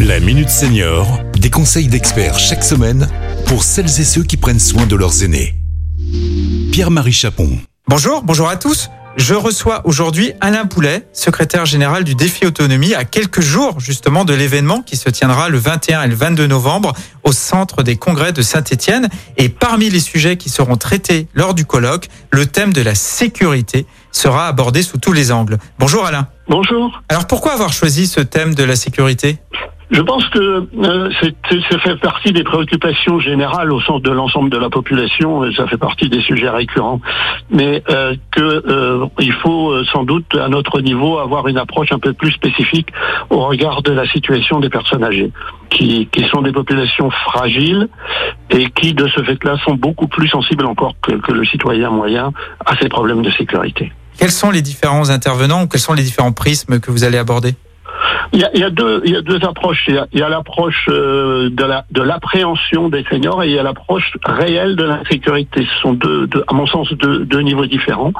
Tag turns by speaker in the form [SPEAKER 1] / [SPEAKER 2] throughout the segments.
[SPEAKER 1] La Minute Senior, des conseils d'experts chaque semaine pour celles et ceux qui prennent soin de leurs aînés. Pierre-Marie Chapon.
[SPEAKER 2] Bonjour, bonjour à tous. Je reçois aujourd'hui Alain Poulet, secrétaire général du Défi Autonomie, à quelques jours justement de l'événement qui se tiendra le 21 et le 22 novembre au centre des congrès de Saint-Étienne. Et parmi les sujets qui seront traités lors du colloque, le thème de la sécurité sera abordé sous tous les angles. Bonjour Alain.
[SPEAKER 3] Bonjour.
[SPEAKER 2] Alors pourquoi avoir choisi ce thème de la sécurité?
[SPEAKER 3] Je pense que euh, ça fait partie des préoccupations générales au sens de l'ensemble de la population, et ça fait partie des sujets récurrents, mais euh, euh, faut euh, sans doute à notre niveau avoir une approche un peu plus spécifique au regard de la situation des personnes âgées, qui, qui sont des populations fragiles et qui de ce fait-là sont beaucoup plus sensibles encore que, que le citoyen moyen à ces problèmes de sécurité.
[SPEAKER 2] Quels sont les différents intervenants ou quels sont les différents prismes que vous allez aborder?
[SPEAKER 3] Il y, a, il y a, deux, il y a deux approches. Il y a, l'approche euh, de la de l'appréhension des seniors et il y a l'approche réelle de l'insécurité. Ce sont deux, deux, à mon sens, deux, deux niveaux différents.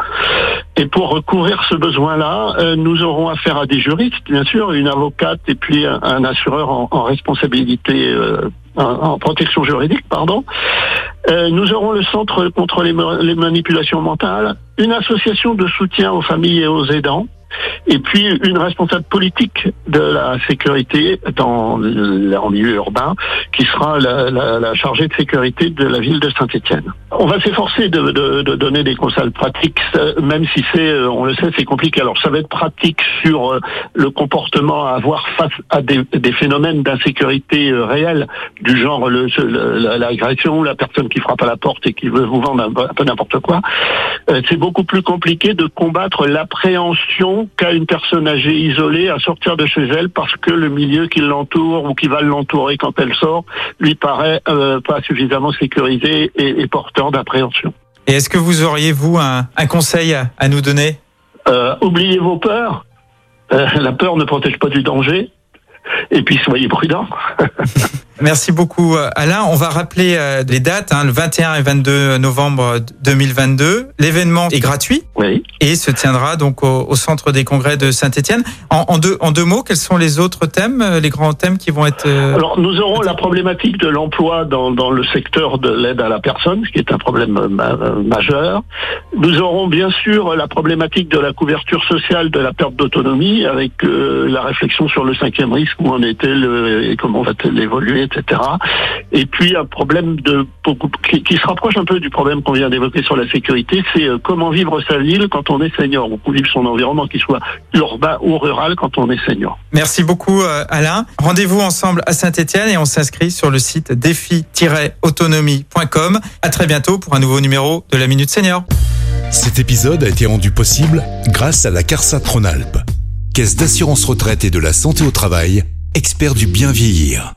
[SPEAKER 3] Et pour recouvrir ce besoin-là, euh, nous aurons affaire à des juristes, bien sûr, une avocate et puis un, un assureur en, en responsabilité, euh, en, protection juridique, pardon. Euh, nous aurons le Centre contre les, les manipulations mentales, une association de soutien aux familles et aux aidants et puis une responsable politique de la sécurité dans en milieu urbain, qui sera la, la, la, chargée de sécurité de la ville de Saint-Étienne. On va s'efforcer de, de, de, donner des conseils pratiques, même si c'est, on le sait, c'est compliqué. Alors ça va être pratique sur euh, le comportement à avoir face à des, des phénomènes d'insécurité euh, réels, du genre l'agression, la personne qui frappe à la porte et qui veut vous vendre un peu n'importe quoi. Euh, c'est beaucoup plus compliqué de combattre l'appréhension qu'a une personne âgée isolée à sortir de chez elle parce que le milieu qui l'entoure ou qui va l'entourer quand elle sort lui paraît euh, pas suffisamment sécurisé et, et porteur d'appréhension.
[SPEAKER 2] Et est-ce que vous auriez, vous, un, un conseil à, à, nous donner?
[SPEAKER 3] Euh, Oubliez vos peurs. Euh, la peur ne protège pas du danger. Et puis soyez prudents.
[SPEAKER 2] Merci beaucoup Alain. On va rappeler les dates, hein, le 21 et 22 novembre 2022. L'événement est gratuit
[SPEAKER 3] oui.
[SPEAKER 2] et se tiendra donc au, au centre des congrès de Saint-Étienne. En, en, deux, en deux mots, quels sont les autres thèmes, les grands thèmes qui vont être
[SPEAKER 3] Alors nous aurons la problématique de l'emploi dans, dans le secteur de l'aide à la personne, ce qui est un problème ma majeur. Nous aurons bien sûr la problématique de la couverture sociale de la perte d'autonomie avec euh, la réflexion sur le cinquième risque, où en est-elle et comment va-t-elle évoluer etc. Et puis un problème de qui, qui, se rapproche un peu du problème qu'on vient d'évoquer sur la sécurité, c'est euh, comment vivre sa ville quand on est senior, ou vivre son environnement, qu'il soit urbain ou rural quand on est senior.
[SPEAKER 2] Merci beaucoup euh, Alain. Rendez-vous ensemble à Saint-Étienne et on s'inscrit sur le site défi-autonomie.com. À très bientôt pour un nouveau numéro de la Minute Senior.
[SPEAKER 1] Cet épisode a été rendu possible grâce à la CARSA Tronalp, Caisse d'assurance retraite et de la santé au travail, expert du bien vieillir.